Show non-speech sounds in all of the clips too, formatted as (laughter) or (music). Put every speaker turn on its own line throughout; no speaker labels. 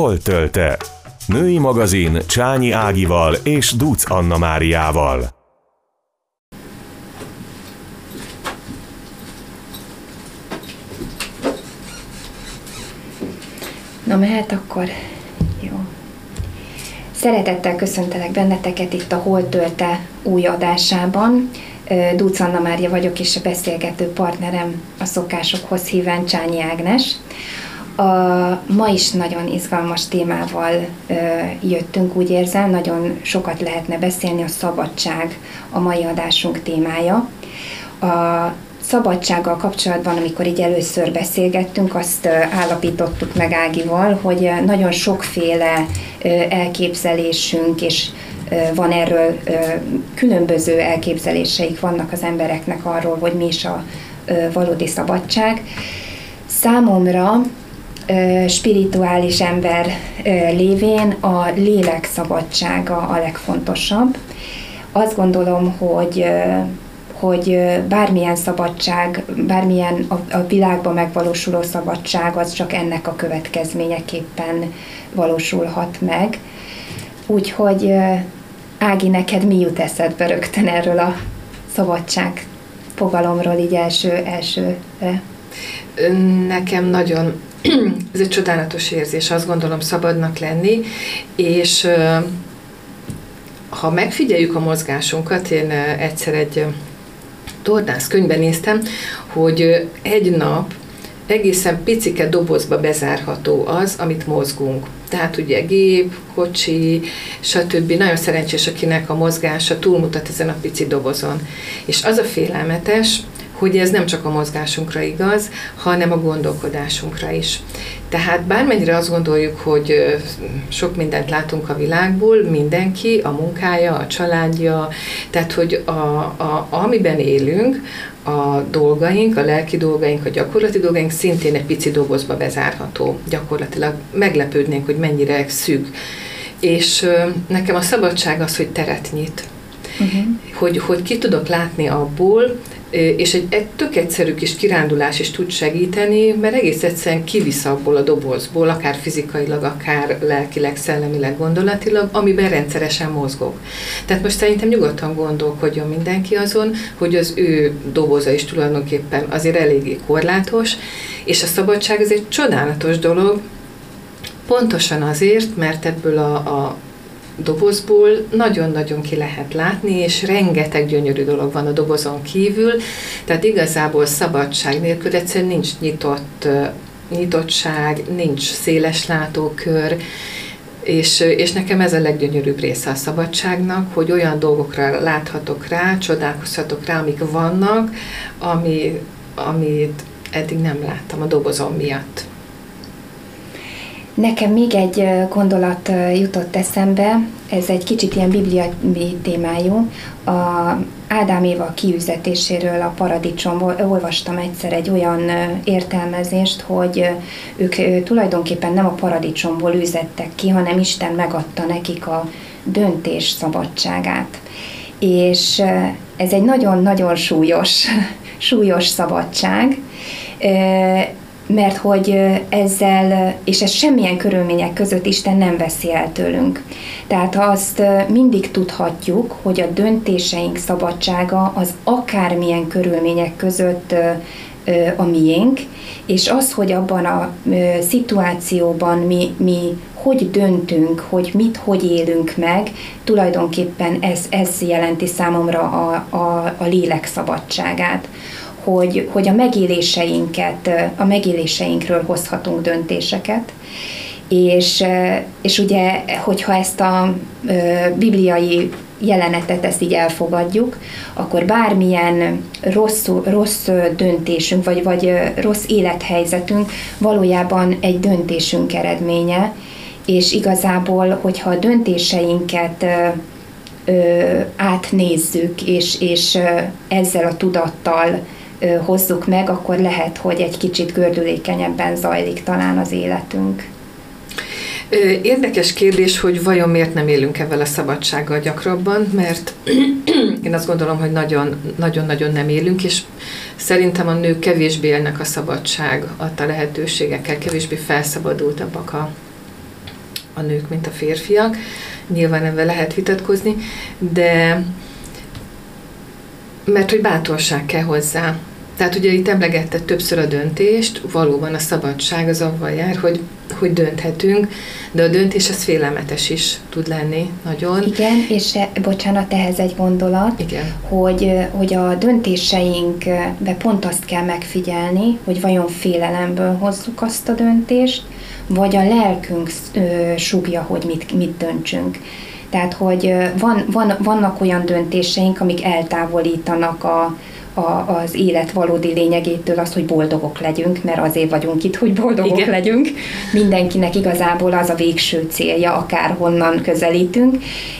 Hol tölte? Női magazin Csányi Ágival és Duc Anna Máriával.
Na mehet akkor? Jó. Szeretettel köszöntelek benneteket itt a Hol tölte új adásában. Dúc Anna Mária vagyok, és a beszélgető partnerem a szokásokhoz híven Csányi Ágnes. A, ma is nagyon izgalmas témával ö, jöttünk, úgy érzem, nagyon sokat lehetne beszélni, a szabadság a mai adásunk témája. A szabadsággal kapcsolatban, amikor így először beszélgettünk, azt állapítottuk meg Ágival, hogy nagyon sokféle elképzelésünk és van erről, különböző elképzeléseik vannak az embereknek arról, hogy mi is a valódi szabadság. Számomra spirituális ember lévén a lélek szabadsága a legfontosabb. Azt gondolom, hogy hogy bármilyen szabadság, bármilyen a, világban megvalósuló szabadság, az csak ennek a következményeképpen valósulhat meg. Úgyhogy Ági, neked mi jut eszedbe rögtön erről a szabadság fogalomról így első, elsőre?
Nekem nagyon, (clears throat) ez egy csodálatos érzés, azt gondolom szabadnak lenni, és ha megfigyeljük a mozgásunkat, én egyszer egy tornász könyvben néztem, hogy egy nap egészen picike dobozba bezárható az, amit mozgunk. Tehát ugye gép, kocsi, stb. Nagyon szerencsés, akinek a mozgása túlmutat ezen a pici dobozon. És az a félelmetes, hogy ez nem csak a mozgásunkra igaz, hanem a gondolkodásunkra is. Tehát bármennyire azt gondoljuk, hogy sok mindent látunk a világból, mindenki, a munkája, a családja, tehát hogy a, a, amiben élünk, a dolgaink, a lelki dolgaink, a gyakorlati dolgaink szintén egy pici dobozba bezárható. Gyakorlatilag meglepődnénk, hogy mennyire szűk. És nekem a szabadság az, hogy teret nyit. Uh-huh. Hogy, hogy ki tudok látni abból, és egy, egy tök egyszerű kis kirándulás is tud segíteni, mert egész egyszerűen kivisz abból a dobozból, akár fizikailag, akár lelkileg, szellemileg, gondolatilag, amiben rendszeresen mozgok. Tehát most szerintem nyugodtan gondolkodjon mindenki azon, hogy az ő doboza is tulajdonképpen azért eléggé korlátos, és a szabadság ez egy csodálatos dolog, pontosan azért, mert ebből a, a dobozból nagyon-nagyon ki lehet látni, és rengeteg gyönyörű dolog van a dobozon kívül, tehát igazából szabadság nélkül egyszerűen nincs nyitott, nyitottság, nincs széles látókör, és, és nekem ez a leggyönyörűbb része a szabadságnak, hogy olyan dolgokra láthatok rá, csodálkozhatok rá, amik vannak, ami, amit eddig nem láttam a dobozom miatt.
Nekem még egy gondolat jutott eszembe, ez egy kicsit ilyen bibliai témájú. A Ádám Éva kiüzetéséről a paradicsomból olvastam egyszer egy olyan értelmezést, hogy ők tulajdonképpen nem a paradicsomból üzettek ki, hanem Isten megadta nekik a döntés szabadságát. És ez egy nagyon-nagyon súlyos, (laughs) súlyos szabadság, mert hogy ezzel, és ez semmilyen körülmények között Isten nem veszi el tőlünk. Tehát azt mindig tudhatjuk, hogy a döntéseink szabadsága az akármilyen körülmények között a miénk, és az, hogy abban a szituációban mi, mi hogy döntünk, hogy mit, hogy élünk meg, tulajdonképpen ez, ez jelenti számomra a, a, a lélek szabadságát hogy, hogy a megéléseinket, a megéléseinkről hozhatunk döntéseket, és, és ugye, hogyha ezt a bibliai jelenetet, ezt így elfogadjuk, akkor bármilyen rossz, rossz döntésünk, vagy, vagy rossz élethelyzetünk valójában egy döntésünk eredménye, és igazából, hogyha a döntéseinket ö, átnézzük, és, és ezzel a tudattal hozzuk meg, akkor lehet, hogy egy kicsit gördülékenyebben zajlik talán az életünk.
Érdekes kérdés, hogy vajon miért nem élünk ebben a szabadsággal gyakrabban, mert (clears throat) én azt gondolom, hogy nagyon-nagyon nem élünk, és szerintem a nők kevésbé élnek a szabadság adta lehetőségekkel, kevésbé felszabadultabbak a, a nők, mint a férfiak. Nyilván ebben lehet vitatkozni, de mert hogy bátorság kell hozzá. Tehát ugye itt emlegette többször a döntést, valóban a szabadság az avval jár, hogy, hogy dönthetünk, de a döntés az félelmetes is tud lenni nagyon.
Igen, és e, bocsánat, ehhez egy gondolat,
Igen.
Hogy, hogy a döntéseinkbe pont azt kell megfigyelni, hogy vajon félelemből hozzuk azt a döntést, vagy a lelkünk súgja, hogy mit, mit döntsünk. Tehát, hogy van, van, vannak olyan döntéseink, amik eltávolítanak a, a, az élet valódi lényegétől az, hogy boldogok legyünk, mert azért vagyunk itt, hogy boldogok Igen. legyünk. Mindenkinek igazából az a végső célja, akárhonnan közelítünk,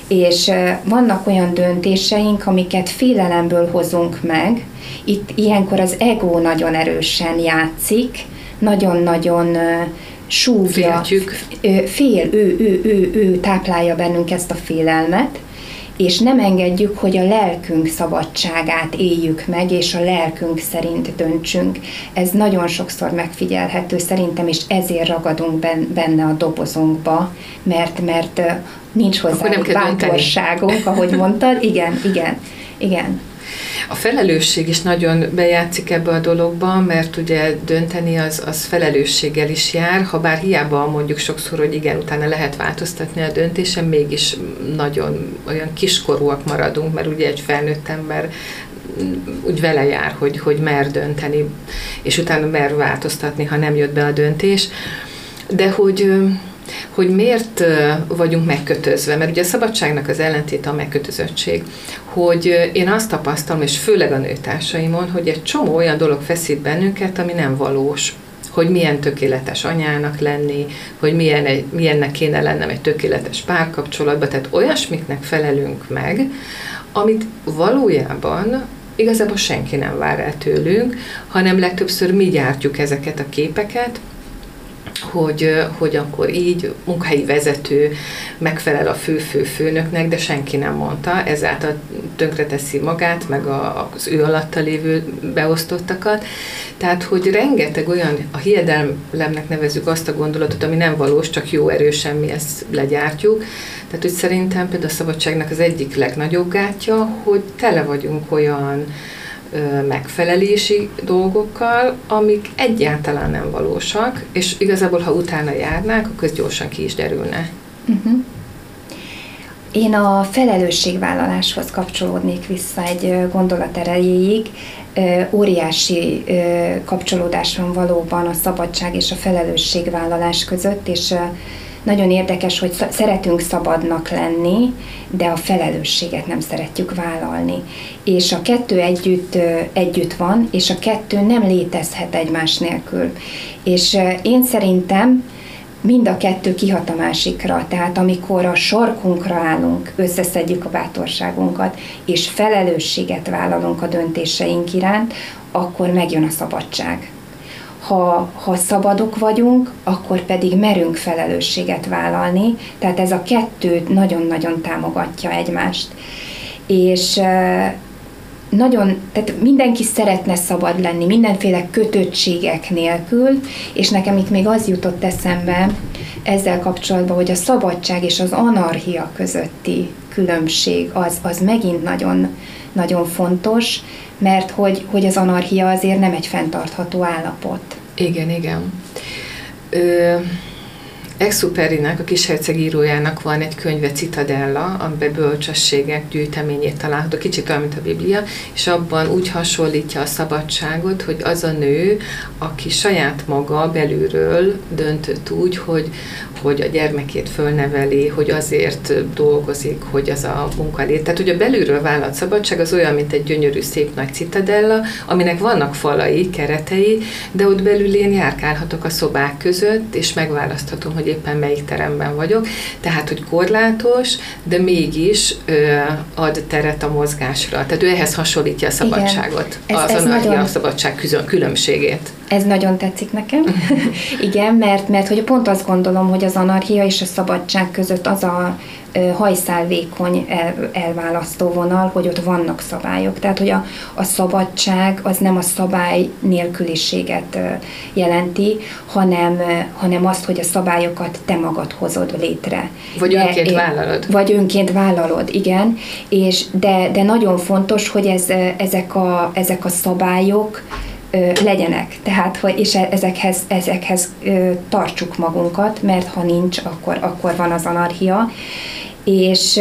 és vannak olyan döntéseink, amiket félelemből hozunk meg. Itt ilyenkor az ego nagyon erősen játszik, nagyon-nagyon súgja, Féltjük. fél, ő, ő, ő, ő táplálja bennünk ezt a félelmet, és nem engedjük, hogy a lelkünk szabadságát éljük meg, és a lelkünk szerint döntsünk. Ez nagyon sokszor megfigyelhető szerintem, és ezért ragadunk benne a dobozunkba, mert, mert nincs hozzá bátorságunk, ahogy mondtad. Igen, igen, igen.
A felelősség is nagyon bejátszik ebbe a dologba, mert ugye dönteni az, az felelősséggel is jár, ha bár hiába mondjuk sokszor, hogy igen, utána lehet változtatni a döntésen, mégis nagyon olyan kiskorúak maradunk, mert ugye egy felnőtt ember úgy vele jár, hogy, hogy mer dönteni, és utána mer változtatni, ha nem jött be a döntés. De hogy hogy miért vagyunk megkötözve, mert ugye a szabadságnak az ellentéte a megkötözöttség, hogy én azt tapasztalom, és főleg a nőtársaimon, hogy egy csomó olyan dolog feszít bennünket, ami nem valós. Hogy milyen tökéletes anyának lenni, hogy milyen egy, milyennek kéne lennem egy tökéletes párkapcsolatban, tehát olyasmiknek felelünk meg, amit valójában igazából senki nem vár el tőlünk, hanem legtöbbször mi gyártjuk ezeket a képeket, hogy, hogy akkor így munkahelyi vezető megfelel a fő-fő főnöknek, de senki nem mondta, ezáltal tönkreteszi magát, meg a, az ő alatta lévő beosztottakat. Tehát, hogy rengeteg olyan, a hiedelemnek nevezük azt a gondolatot, ami nem valós, csak jó erősen mi ezt legyártjuk. Tehát, hogy szerintem például a szabadságnak az egyik legnagyobb gátja, hogy tele vagyunk olyan megfelelési dolgokkal, amik egyáltalán nem valósak, és igazából, ha utána járnák, akkor gyorsan ki is derülne. Uh-huh.
Én a felelősségvállaláshoz kapcsolódnék vissza egy gondolat erejéig. Óriási kapcsolódás van valóban a szabadság és a felelősségvállalás között, és nagyon érdekes, hogy szeretünk szabadnak lenni, de a felelősséget nem szeretjük vállalni. És a kettő együtt, együtt van, és a kettő nem létezhet egymás nélkül. És én szerintem mind a kettő kihat a másikra. Tehát amikor a sarkunkra állunk, összeszedjük a bátorságunkat, és felelősséget vállalunk a döntéseink iránt, akkor megjön a szabadság ha, ha szabadok vagyunk, akkor pedig merünk felelősséget vállalni, tehát ez a kettő nagyon-nagyon támogatja egymást. És nagyon, tehát mindenki szeretne szabad lenni, mindenféle kötöttségek nélkül, és nekem itt még az jutott eszembe ezzel kapcsolatban, hogy a szabadság és az anarchia közötti különbség az, az megint nagyon, nagyon fontos, mert hogy, hogy az anarchia azért nem egy fenntartható állapot.
Igen, igen. Ö, Exuperinek, a kisherceg írójának van egy könyve Citadella, amiben bölcsességek gyűjteményét található, kicsit olyan, mint a Biblia, és abban úgy hasonlítja a szabadságot, hogy az a nő, aki saját maga belülről döntött úgy, hogy, hogy a gyermekét fölneveli, hogy azért dolgozik, hogy az a munkalét. Tehát, hogy a belülről vállalt szabadság az olyan, mint egy gyönyörű, szép nagy citadella, aminek vannak falai, keretei, de ott belül én járkálhatok a szobák között, és megválaszthatom, hogy éppen melyik teremben vagyok. Tehát, hogy korlátos, de mégis ö, ad teret a mozgásra. Tehát ő ehhez hasonlítja a szabadságot, Igen. Ez, az ez nagyon... a szabadság különbségét.
Ez nagyon tetszik nekem. (laughs) (laughs) Igen, mert, mert hogy pont azt gondolom, hogy az anarchia és a szabadság között az a hajszálvékony el, elválasztó vonal, hogy ott vannak szabályok. Tehát, hogy a, a szabadság az nem a szabály nélküliséget jelenti, hanem, hanem azt, hogy a szabályokat te magad hozod létre.
Vagy de, önként vállalod.
Vagy önként vállalod, igen. És de, de nagyon fontos, hogy ez, ezek, a, ezek a szabályok, legyenek, tehát hogy, és e, ezekhez, ezekhez tartsuk magunkat, mert ha nincs, akkor, akkor van az anarchia. És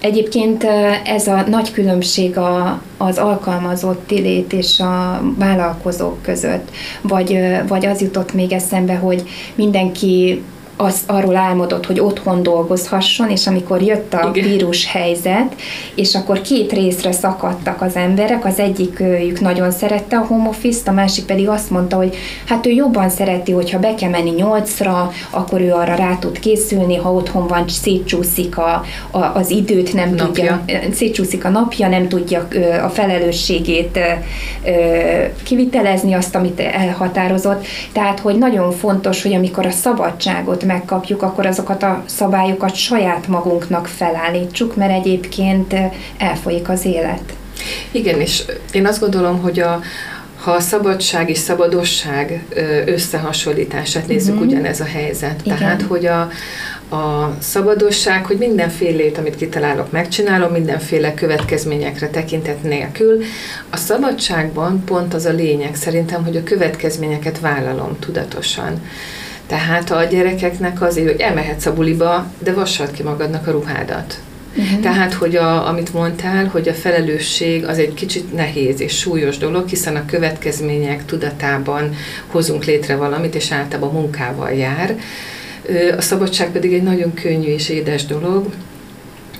egyébként ez a nagy különbség a, az alkalmazott lét és a vállalkozók között, vagy, vagy az jutott még eszembe, hogy mindenki az arról álmodott, hogy otthon dolgozhasson, és amikor jött a Igen. vírus helyzet, és akkor két részre szakadtak az emberek, az egyik őjük nagyon szerette a home office a másik pedig azt mondta, hogy hát ő jobban szereti, hogyha be kell menni nyolcra, akkor ő arra rá tud készülni, ha otthon van, szétcsúszik a, a, az időt, nem napja. tudja, szétcsúszik a napja, nem tudja a felelősségét kivitelezni azt, amit elhatározott. Tehát, hogy nagyon fontos, hogy amikor a szabadságot megkapjuk, akkor azokat a szabályokat saját magunknak felállítsuk, mert egyébként elfolyik az élet.
Igen, és én azt gondolom, hogy a, ha a szabadság és szabadosság összehasonlítását nézzük, uh-huh. ugyanez a helyzet. Igen. Tehát, hogy a, a szabadosság, hogy mindenfélét, amit kitalálok, megcsinálom, mindenféle következményekre tekintet nélkül. A szabadságban pont az a lényeg szerintem, hogy a következményeket vállalom tudatosan. Tehát a gyerekeknek azért, hogy elmehetsz a buliba, de vassad ki magadnak a ruhádat. Uh-huh. Tehát, hogy a, amit mondtál, hogy a felelősség az egy kicsit nehéz és súlyos dolog, hiszen a következmények tudatában hozunk létre valamit, és általában munkával jár. A szabadság pedig egy nagyon könnyű és édes dolog,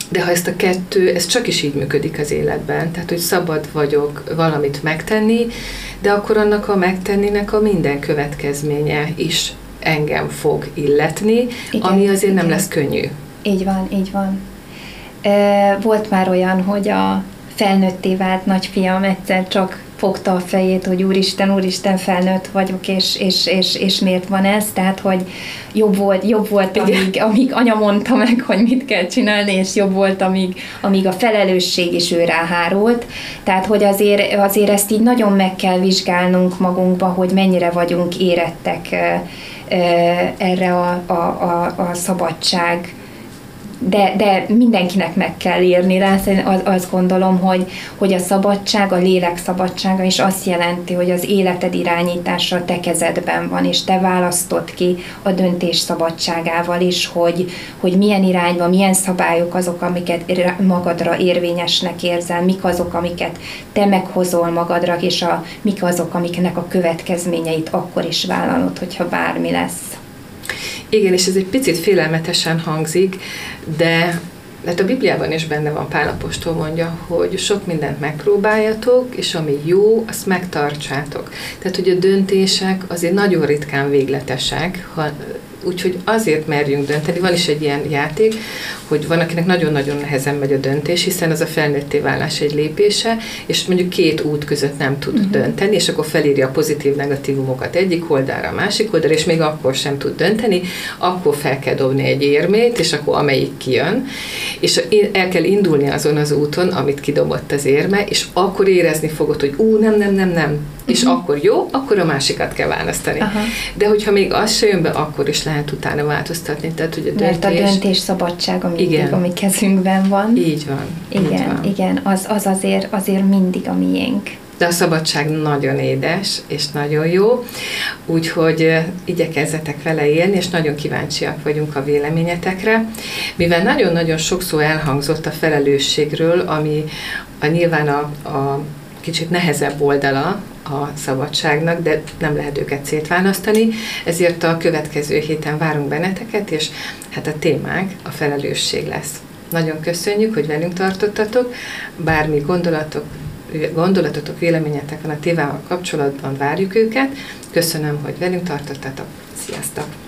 de ha ezt a kettő, ez csak is így működik az életben, tehát hogy szabad vagyok valamit megtenni, de akkor annak a megtenninek a minden következménye is engem fog illetni, igen, ami azért igen. nem lesz könnyű.
Így van, így van. Volt már olyan, hogy a felnőtté vált nagyfiam egyszer csak fogta a fejét, hogy úristen, úristen, felnőtt vagyok, és, és, és, és miért van ez, tehát, hogy jobb volt, jobb volt amíg, amíg anya mondta meg, hogy mit kell csinálni, és jobb volt, amíg, amíg a felelősség is ő ráhárult, tehát, hogy azért, azért ezt így nagyon meg kell vizsgálnunk magunkba, hogy mennyire vagyunk érettek erre a, a, a, a szabadság de, de mindenkinek meg kell írni rá, az, azt gondolom, hogy, hogy a szabadság, a lélek szabadsága is azt jelenti, hogy az életed irányítása te kezedben van, és te választod ki a döntés szabadságával is, hogy, hogy milyen irányba, milyen szabályok azok, amiket magadra érvényesnek érzel, mik azok, amiket te meghozol magadra, és a, mik azok, amiknek a következményeit akkor is vállalod, hogyha bármi lesz.
Igen, és ez egy picit félelmetesen hangzik, de mert a Bibliában is benne van, Pálapostól mondja, hogy sok mindent megpróbáljatok, és ami jó, azt megtartsátok. Tehát, hogy a döntések azért nagyon ritkán végletesek, ha úgyhogy azért merjünk dönteni. Van is egy ilyen játék, hogy van, akinek nagyon-nagyon nehezen megy a döntés, hiszen az a felnőtté válás egy lépése, és mondjuk két út között nem tud uh-huh. dönteni, és akkor felírja a pozitív-negatívumokat egyik oldalra, a másik oldalra, és még akkor sem tud dönteni, akkor fel kell dobni egy érmét, és akkor amelyik kijön, és el kell indulni azon az úton, amit kidobott az érme, és akkor érezni fogod, hogy ú, nem, nem, nem, nem, és uh-huh. akkor jó, akkor a másikat kell választani. Uh-huh. De hogyha még az se jön be, akkor is lehet utána változtatni. Tehát, hogy
a döntés... Mert a döntés szabadsága mindig igen. a mi kezünkben van.
Így van.
Igen,
így van.
igen, az, az azért, azért mindig a miénk.
De a szabadság nagyon édes, és nagyon jó, úgyhogy igyekezzetek vele élni, és nagyon kíváncsiak vagyunk a véleményetekre. Mivel nagyon-nagyon sokszor elhangzott a felelősségről, ami a, nyilván a, a kicsit nehezebb oldala a szabadságnak, de nem lehet őket szétválasztani, ezért a következő héten várunk benneteket, és hát a témánk a felelősség lesz. Nagyon köszönjük, hogy velünk tartottatok, bármi gondolatok, gondolatotok, véleményetek van a tévával kapcsolatban, várjuk őket. Köszönöm, hogy velünk tartottatok. Sziasztok!